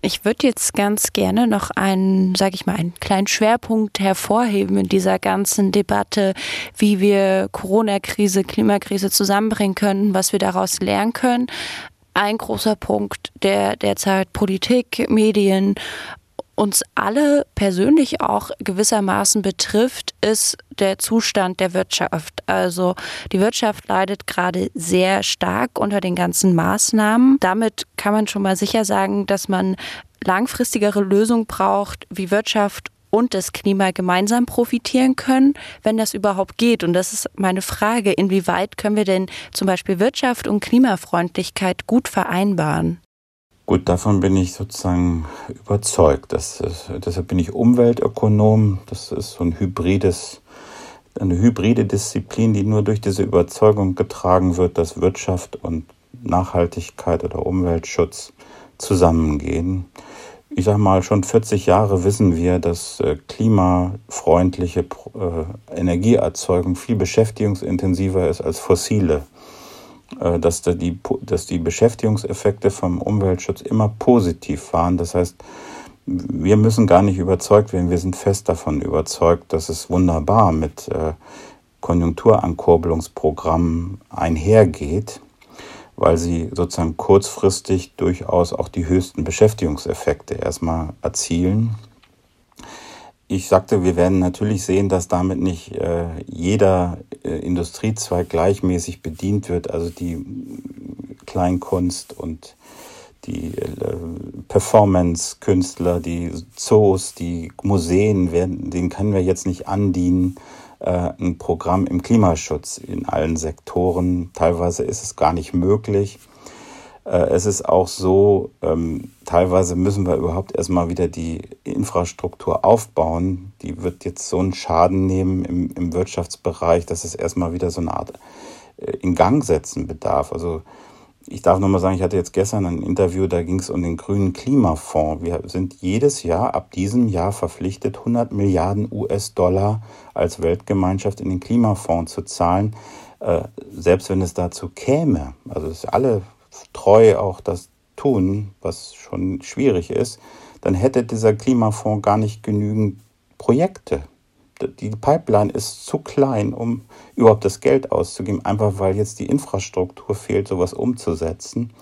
Ich würde jetzt ganz gerne noch einen, sage ich mal, einen kleinen Schwerpunkt hervorheben in dieser ganzen Debatte, wie wir Corona-Krise, Klimakrise zusammenbringen können, was wir daraus lernen können. Ein großer Punkt, der derzeit Politik, Medien uns alle persönlich auch gewissermaßen betrifft, ist der Zustand der Wirtschaft. Also die Wirtschaft leidet gerade sehr stark unter den ganzen Maßnahmen. Damit kann man schon mal sicher sagen, dass man langfristigere Lösungen braucht, wie Wirtschaft und das Klima gemeinsam profitieren können, wenn das überhaupt geht. Und das ist meine Frage, inwieweit können wir denn zum Beispiel Wirtschaft und Klimafreundlichkeit gut vereinbaren? Gut, davon bin ich sozusagen überzeugt. Das ist, deshalb bin ich Umweltökonom. Das ist so ein hybrides, eine hybride Disziplin, die nur durch diese Überzeugung getragen wird, dass Wirtschaft und Nachhaltigkeit oder Umweltschutz zusammengehen. Ich sage mal, schon 40 Jahre wissen wir, dass äh, klimafreundliche äh, Energieerzeugung viel beschäftigungsintensiver ist als fossile äh, dass, die, dass die Beschäftigungseffekte vom Umweltschutz immer positiv waren. Das heißt, wir müssen gar nicht überzeugt werden, wir sind fest davon überzeugt, dass es wunderbar mit äh, Konjunkturankurbelungsprogrammen einhergeht, weil sie sozusagen kurzfristig durchaus auch die höchsten Beschäftigungseffekte erstmal erzielen ich sagte, wir werden natürlich sehen, dass damit nicht äh, jeder äh, Industriezweig gleichmäßig bedient wird. Also die Kleinkunst und die äh, Performance-Künstler, die Zoos, die Museen, werden, denen können wir jetzt nicht andienen, äh, ein Programm im Klimaschutz in allen Sektoren. Teilweise ist es gar nicht möglich. Äh, es ist auch so, ähm, teilweise müssen wir überhaupt erstmal wieder die Infrastruktur aufbauen. Die wird jetzt so einen Schaden nehmen im, im Wirtschaftsbereich, dass es erstmal wieder so eine Art äh, in Gang setzen bedarf. Also ich darf nochmal sagen, ich hatte jetzt gestern ein Interview, da ging es um den grünen Klimafonds. Wir sind jedes Jahr ab diesem Jahr verpflichtet, 100 Milliarden US-Dollar als Weltgemeinschaft in den Klimafonds zu zahlen, äh, selbst wenn es dazu käme. Also alle treu auch das tun, was schon schwierig ist, dann hätte dieser Klimafonds gar nicht genügend Projekte. Die Pipeline ist zu klein, um überhaupt das Geld auszugeben, einfach weil jetzt die Infrastruktur fehlt, sowas umzusetzen.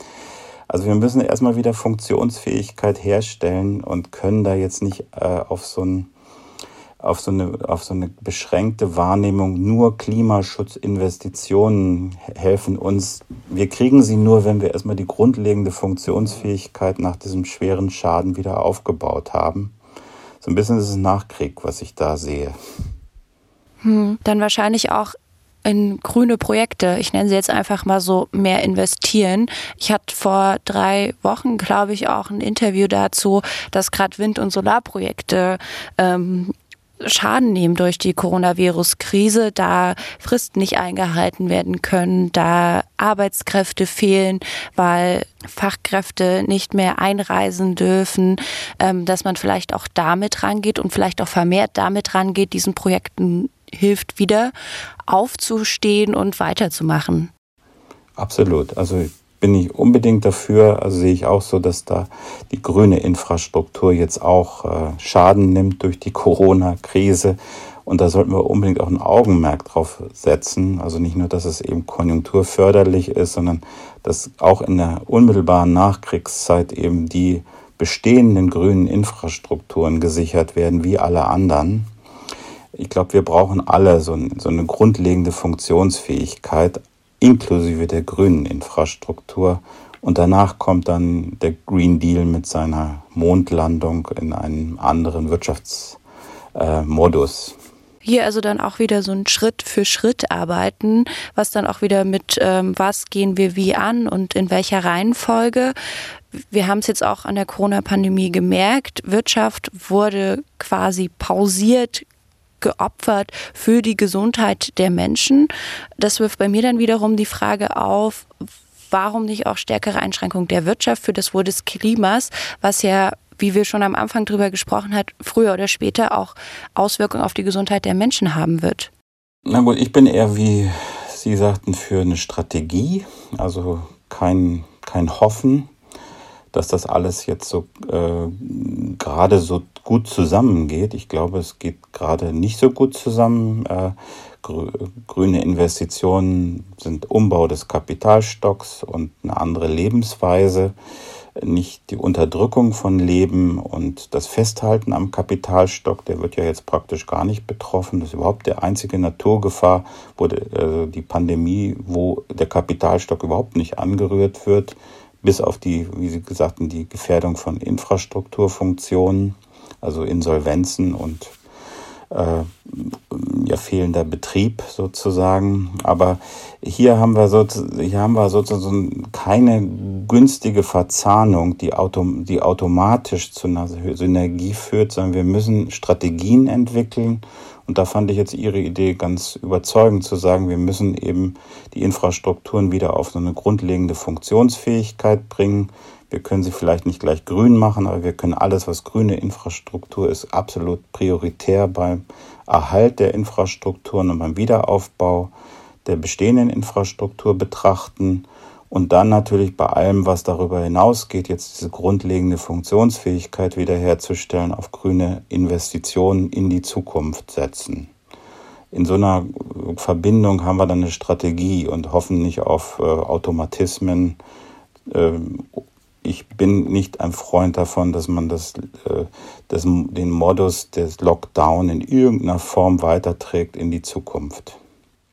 Also wir müssen erstmal wieder Funktionsfähigkeit herstellen und können da jetzt nicht äh, auf so ein auf so, eine, auf so eine beschränkte Wahrnehmung, nur Klimaschutzinvestitionen helfen uns. Wir kriegen sie nur, wenn wir erstmal die grundlegende Funktionsfähigkeit nach diesem schweren Schaden wieder aufgebaut haben. So ein bisschen ist es Nachkrieg, was ich da sehe. Hm, dann wahrscheinlich auch in grüne Projekte, ich nenne sie jetzt einfach mal so, mehr investieren. Ich hatte vor drei Wochen, glaube ich, auch ein Interview dazu, dass gerade Wind- und Solarprojekte ähm, Schaden nehmen durch die Coronavirus-Krise, da Fristen nicht eingehalten werden können, da Arbeitskräfte fehlen, weil Fachkräfte nicht mehr einreisen dürfen, ähm, dass man vielleicht auch damit rangeht und vielleicht auch vermehrt damit rangeht, diesen Projekten hilft, wieder aufzustehen und weiterzumachen. Absolut. Also bin ich unbedingt dafür, also sehe ich auch so, dass da die grüne Infrastruktur jetzt auch äh, Schaden nimmt durch die Corona-Krise. Und da sollten wir unbedingt auch ein Augenmerk drauf setzen. Also nicht nur, dass es eben konjunkturförderlich ist, sondern dass auch in der unmittelbaren Nachkriegszeit eben die bestehenden grünen Infrastrukturen gesichert werden, wie alle anderen. Ich glaube, wir brauchen alle so, so eine grundlegende Funktionsfähigkeit, inklusive der grünen Infrastruktur. Und danach kommt dann der Green Deal mit seiner Mondlandung in einem anderen Wirtschaftsmodus. Hier also dann auch wieder so ein Schritt für Schritt arbeiten, was dann auch wieder mit, ähm, was gehen wir wie an und in welcher Reihenfolge. Wir haben es jetzt auch an der Corona-Pandemie gemerkt. Wirtschaft wurde quasi pausiert, geopfert für die Gesundheit der Menschen. Das wirft bei mir dann wiederum die Frage auf, warum nicht auch stärkere Einschränkung der Wirtschaft für das Wohl des Klimas, was ja wie wir schon am Anfang drüber gesprochen hat, früher oder später auch Auswirkungen auf die Gesundheit der Menschen haben wird. Na gut, ich bin eher, wie Sie sagten, für eine Strategie, also kein, kein Hoffen, dass das alles jetzt so äh, gerade so gut zusammengeht. Ich glaube, es geht gerade nicht so gut zusammen. Äh, grüne Investitionen sind Umbau des Kapitalstocks und eine andere Lebensweise, nicht die Unterdrückung von Leben und das Festhalten am Kapitalstock, der wird ja jetzt praktisch gar nicht betroffen. Das ist überhaupt der einzige Naturgefahr, wo äh, die Pandemie, wo der Kapitalstock überhaupt nicht angerührt wird bis auf die, wie Sie gesagt die Gefährdung von Infrastrukturfunktionen, also Insolvenzen und äh, ja, fehlender Betrieb sozusagen. Aber hier haben wir, so, hier haben wir sozusagen keine günstige Verzahnung, die, auto, die automatisch zu einer Synergie führt, sondern wir müssen Strategien entwickeln und da fand ich jetzt Ihre Idee ganz überzeugend zu sagen, wir müssen eben die Infrastrukturen wieder auf so eine grundlegende Funktionsfähigkeit bringen. Wir können sie vielleicht nicht gleich grün machen, aber wir können alles, was grüne Infrastruktur ist, absolut prioritär beim Erhalt der Infrastrukturen und beim Wiederaufbau der bestehenden Infrastruktur betrachten und dann natürlich bei allem, was darüber hinausgeht, jetzt diese grundlegende Funktionsfähigkeit wiederherzustellen, auf grüne Investitionen in die Zukunft setzen. In so einer Verbindung haben wir dann eine Strategie und hoffen nicht auf äh, Automatismen. Ähm, ich bin nicht ein Freund davon, dass man das, äh, das, den Modus des Lockdown in irgendeiner Form weiterträgt in die Zukunft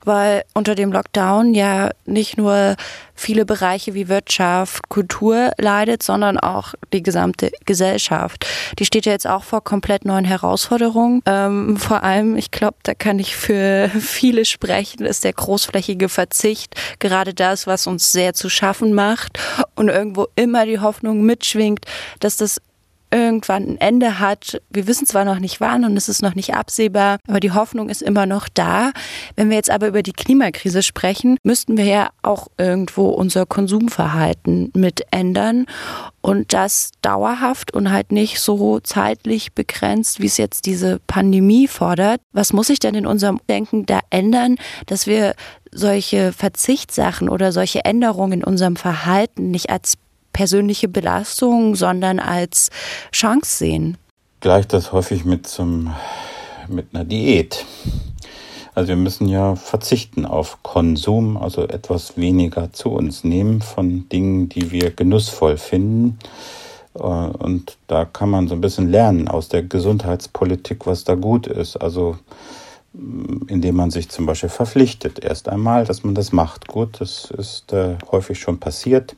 weil unter dem Lockdown ja nicht nur viele Bereiche wie Wirtschaft, Kultur leidet, sondern auch die gesamte Gesellschaft. Die steht ja jetzt auch vor komplett neuen Herausforderungen. Ähm, vor allem, ich glaube, da kann ich für viele sprechen, ist der großflächige Verzicht gerade das, was uns sehr zu schaffen macht und irgendwo immer die Hoffnung mitschwingt, dass das irgendwann ein Ende hat. Wir wissen zwar noch nicht wann und es ist noch nicht absehbar, aber die Hoffnung ist immer noch da. Wenn wir jetzt aber über die Klimakrise sprechen, müssten wir ja auch irgendwo unser Konsumverhalten mit ändern und das dauerhaft und halt nicht so zeitlich begrenzt, wie es jetzt diese Pandemie fordert. Was muss sich denn in unserem Denken da ändern, dass wir solche Verzichtssachen oder solche Änderungen in unserem Verhalten nicht als persönliche Belastung, sondern als Chance sehen. Gleich das häufig mit, zum, mit einer Diät. Also wir müssen ja verzichten auf Konsum, also etwas weniger zu uns nehmen von Dingen, die wir genussvoll finden. Äh, und da kann man so ein bisschen lernen aus der Gesundheitspolitik, was da gut ist. Also mm, indem man sich zum Beispiel verpflichtet, erst einmal, dass man das macht. Gut, das ist äh, häufig schon passiert,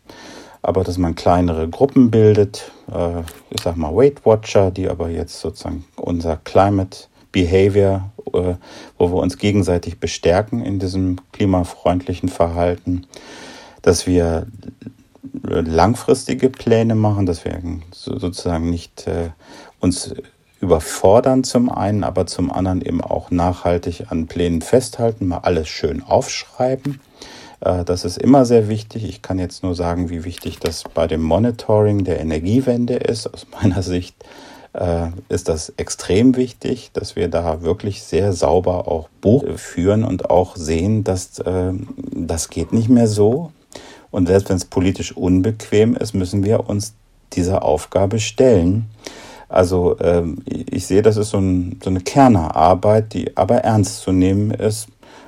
aber dass man kleinere Gruppen bildet, äh, ich sag mal Weight Watcher, die aber jetzt sozusagen unser Climate Behavior, äh, wo wir uns gegenseitig bestärken in diesem klimafreundlichen Verhalten, dass wir langfristige Pläne machen, dass wir sozusagen nicht äh, uns überfordern zum einen, aber zum anderen eben auch nachhaltig an Plänen festhalten, mal alles schön aufschreiben. Äh, das ist immer sehr wichtig. Ich kann jetzt nur sagen, wie wichtig das bei dem Monitoring der Energiewende ist. Aus meiner Sicht äh, ist das extrem wichtig, dass wir da wirklich sehr sauber auch Buch führen und auch sehen, dass äh, das geht nicht mehr so. Und selbst wenn es politisch unbequem ist, müssen wir uns dieser Aufgabe stellen. Also ähm, ich sehe, das ist so, ein, so eine Kernerarbeit, die aber ernst zu nehmen ist.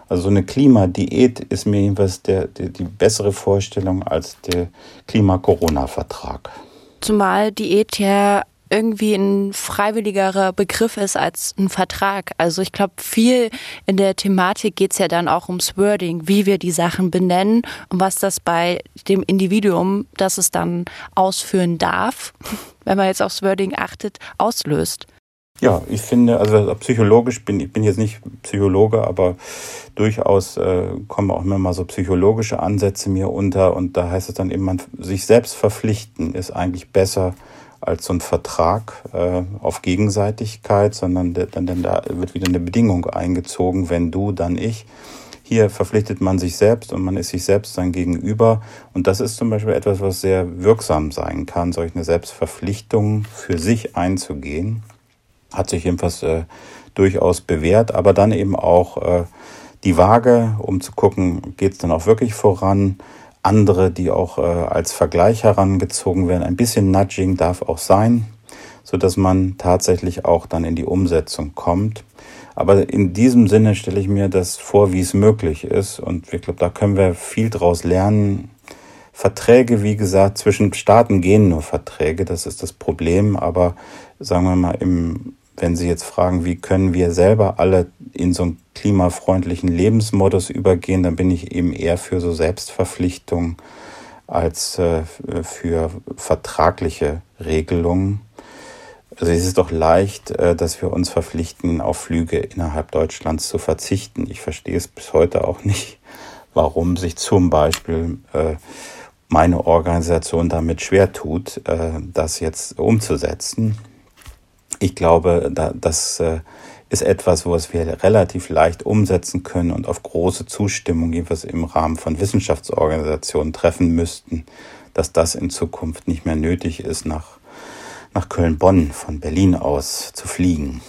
Also so eine Klimadiät ist mir jedenfalls der, der, die bessere Vorstellung als der Klima-Corona-Vertrag. Zumal Diät ja irgendwie ein freiwilligerer Begriff ist als ein Vertrag. Also ich glaube, viel in der Thematik geht es ja dann auch ums Wording, wie wir die Sachen benennen und was das bei dem Individuum, das es dann ausführen darf, wenn man jetzt aufs Wording achtet, auslöst. Ja, ich finde, also psychologisch bin ich bin jetzt nicht Psychologe, aber durchaus äh, kommen auch immer mal so psychologische Ansätze mir unter und da heißt es dann eben, man sich selbst verpflichten ist eigentlich besser als so ein Vertrag äh, auf Gegenseitigkeit, sondern dann, dann da wird wieder eine Bedingung eingezogen, wenn du, dann ich. Hier verpflichtet man sich selbst und man ist sich selbst sein Gegenüber. Und das ist zum Beispiel etwas, was sehr wirksam sein kann, solch eine Selbstverpflichtung für sich einzugehen. Hat sich jedenfalls äh, durchaus bewährt, aber dann eben auch äh, die Waage, um zu gucken, geht es dann auch wirklich voran andere, die auch äh, als Vergleich herangezogen werden. Ein bisschen Nudging darf auch sein, so dass man tatsächlich auch dann in die Umsetzung kommt. Aber in diesem Sinne stelle ich mir das vor, wie es möglich ist. Und ich glaube, da können wir viel draus lernen. Verträge, wie gesagt, zwischen Staaten gehen nur Verträge, das ist das Problem. Aber sagen wir mal, im wenn Sie jetzt fragen, wie können wir selber alle in so einen klimafreundlichen Lebensmodus übergehen, dann bin ich eben eher für so Selbstverpflichtungen als äh, für vertragliche Regelungen. Also es ist doch leicht, äh, dass wir uns verpflichten, auf Flüge innerhalb Deutschlands zu verzichten. Ich verstehe es bis heute auch nicht, warum sich zum Beispiel äh, meine Organisation damit schwer tut, das jetzt umzusetzen ich glaube, da, das äh, ist etwas, was wir relativ leicht umsetzen können und auf große Zustimmung, jedenfalls im Rahmen von Wissenschaftsorganisationen treffen müssten, dass das in Zukunft nicht mehr nötig ist, nach, nach Köln-Bonn von Berlin aus zu fliegen.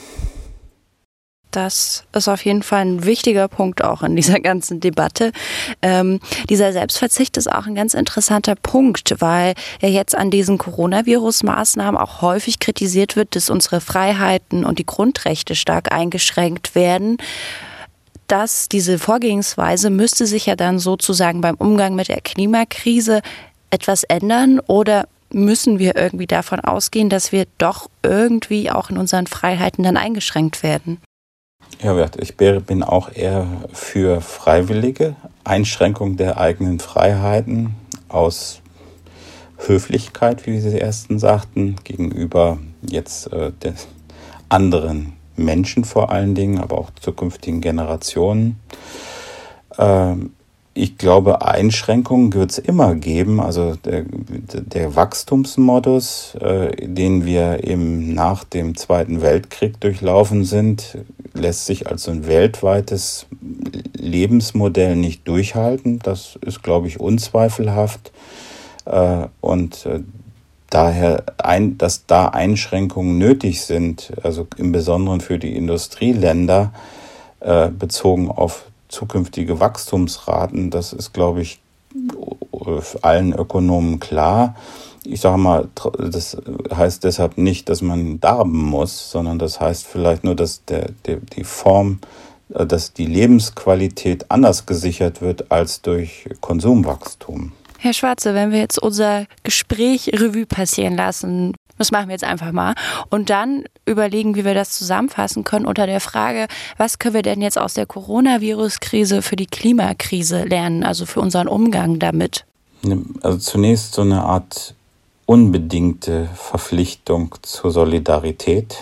Das ist auf jeden Fall ein wichtiger Punkt auch in dieser ganzen Debatte. Ähm, dieser Selbstverzicht ist auch ein ganz interessanter Punkt, weil ja jetzt an diesen Coronavirus-Maßnahmen auch häufig kritisiert wird, dass unsere Freiheiten und die Grundrechte stark eingeschränkt werden. Dass diese Vorgehensweise müsste sich ja dann sozusagen beim Umgang mit der Klimakrise etwas ändern oder müssen wir irgendwie davon ausgehen, dass wir doch irgendwie auch in unseren Freiheiten dann eingeschränkt werden? Ja, ich bin auch eher für freiwillige Einschränkung der eigenen Freiheiten aus Höflichkeit, wie Sie ersten sagten, gegenüber jetzt äh, den anderen Menschen vor allen Dingen, aber auch zukünftigen Generationen. Ähm, ich glaube, Einschränkungen wird es immer geben. Also der, der Wachstumsmodus, äh, den wir eben nach dem Zweiten Weltkrieg durchlaufen sind, lässt sich als ein weltweites Lebensmodell nicht durchhalten. Das ist, glaube ich, unzweifelhaft. Äh, und äh, daher, ein, dass da Einschränkungen nötig sind, also im Besonderen für die Industrieländer, äh, bezogen auf zukünftige Wachstumsraten, das ist, glaube ich, allen Ökonomen klar. Ich sage mal, das heißt deshalb nicht, dass man darben muss, sondern das heißt vielleicht nur, dass der, der, die Form äh, dass die Lebensqualität anders gesichert wird als durch Konsumwachstum. Herr Schwarze, wenn wir jetzt unser Gespräch Revue passieren lassen, das machen wir jetzt einfach mal, und dann überlegen, wie wir das zusammenfassen können unter der Frage, was können wir denn jetzt aus der Coronavirus-Krise für die Klimakrise lernen, also für unseren Umgang damit? Also zunächst so eine Art unbedingte Verpflichtung zur Solidarität,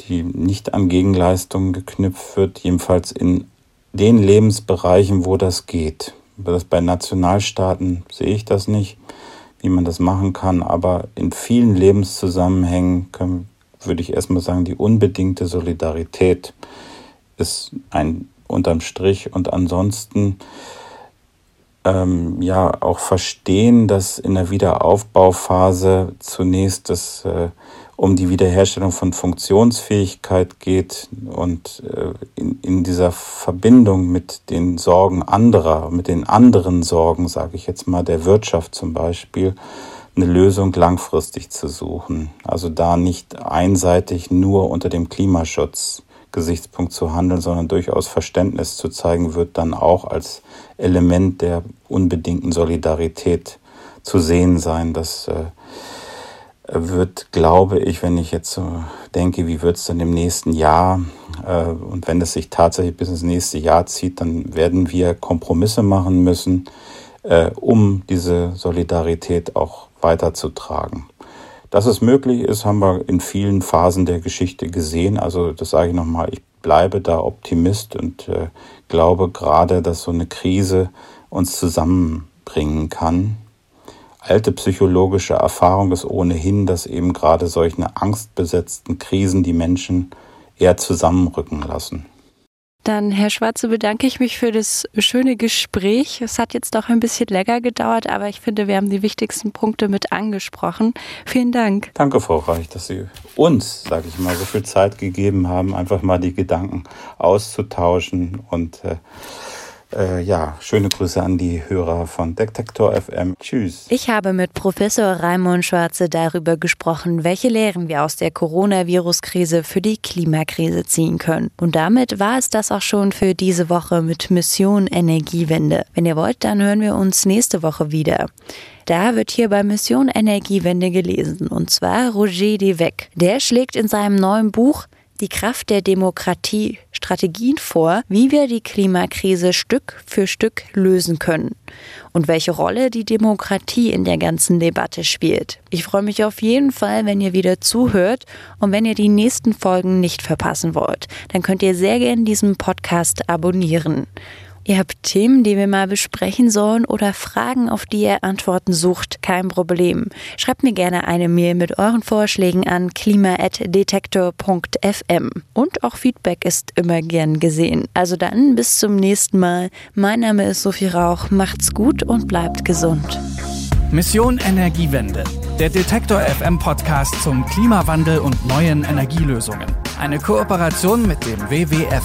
die nicht an Gegenleistungen geknüpft wird, jedenfalls in den Lebensbereichen, wo das geht. Das bei Nationalstaaten sehe ich das nicht, wie man das machen kann, aber in vielen Lebenszusammenhängen können, würde ich erstmal sagen, die unbedingte Solidarität ist ein unterm Strich. Und ansonsten ähm, ja auch verstehen, dass in der Wiederaufbauphase zunächst das äh, um die Wiederherstellung von Funktionsfähigkeit geht und äh, in, in dieser Verbindung mit den Sorgen anderer, mit den anderen Sorgen, sage ich jetzt mal, der Wirtschaft zum Beispiel, eine Lösung langfristig zu suchen. Also da nicht einseitig nur unter dem Klimaschutz Gesichtspunkt zu handeln, sondern durchaus Verständnis zu zeigen, wird dann auch als Element der unbedingten Solidarität zu sehen sein. Das äh, wird, glaube ich, wenn ich jetzt so denke, wie wird es dann im nächsten Jahr äh, und wenn es sich tatsächlich bis ins nächste Jahr zieht, dann werden wir Kompromisse machen müssen, äh, um diese Solidarität auch weiterzutragen. Dass es möglich ist, haben wir in vielen Phasen der Geschichte gesehen. Also das sage ich nochmal, ich bleibe da Optimist und äh, glaube gerade, dass so eine Krise uns zusammenbringen kann alte psychologische Erfahrung ist ohnehin, dass eben gerade solche angstbesetzten Krisen die Menschen eher zusammenrücken lassen. Dann, Herr Schwarze, bedanke ich mich für das schöne Gespräch. Es hat jetzt doch ein bisschen länger gedauert, aber ich finde, wir haben die wichtigsten Punkte mit angesprochen. Vielen Dank. Danke, Frau Reich, dass Sie uns, sage ich mal, so viel Zeit gegeben haben, einfach mal die Gedanken auszutauschen und äh, äh, ja, schöne Grüße an die Hörer von Detektor FM. Tschüss. Ich habe mit Professor Raimund Schwarze darüber gesprochen, welche Lehren wir aus der Coronavirus-Krise für die Klimakrise ziehen können. Und damit war es das auch schon für diese Woche mit Mission Energiewende. Wenn ihr wollt, dann hören wir uns nächste Woche wieder. Da wird hier bei Mission Energiewende gelesen, und zwar Roger Devec. Der schlägt in seinem neuen Buch die Kraft der Demokratie Strategien vor, wie wir die Klimakrise Stück für Stück lösen können und welche Rolle die Demokratie in der ganzen Debatte spielt. Ich freue mich auf jeden Fall, wenn ihr wieder zuhört und wenn ihr die nächsten Folgen nicht verpassen wollt, dann könnt ihr sehr gerne diesen Podcast abonnieren. Ihr habt Themen, die wir mal besprechen sollen oder Fragen, auf die ihr Antworten sucht, kein Problem. Schreibt mir gerne eine Mail mit euren Vorschlägen an klima.detektor.fm. Und auch Feedback ist immer gern gesehen. Also dann bis zum nächsten Mal. Mein Name ist Sophie Rauch. Macht's gut und bleibt gesund. Mission Energiewende. Der Detektor FM Podcast zum Klimawandel und neuen Energielösungen. Eine Kooperation mit dem WWF.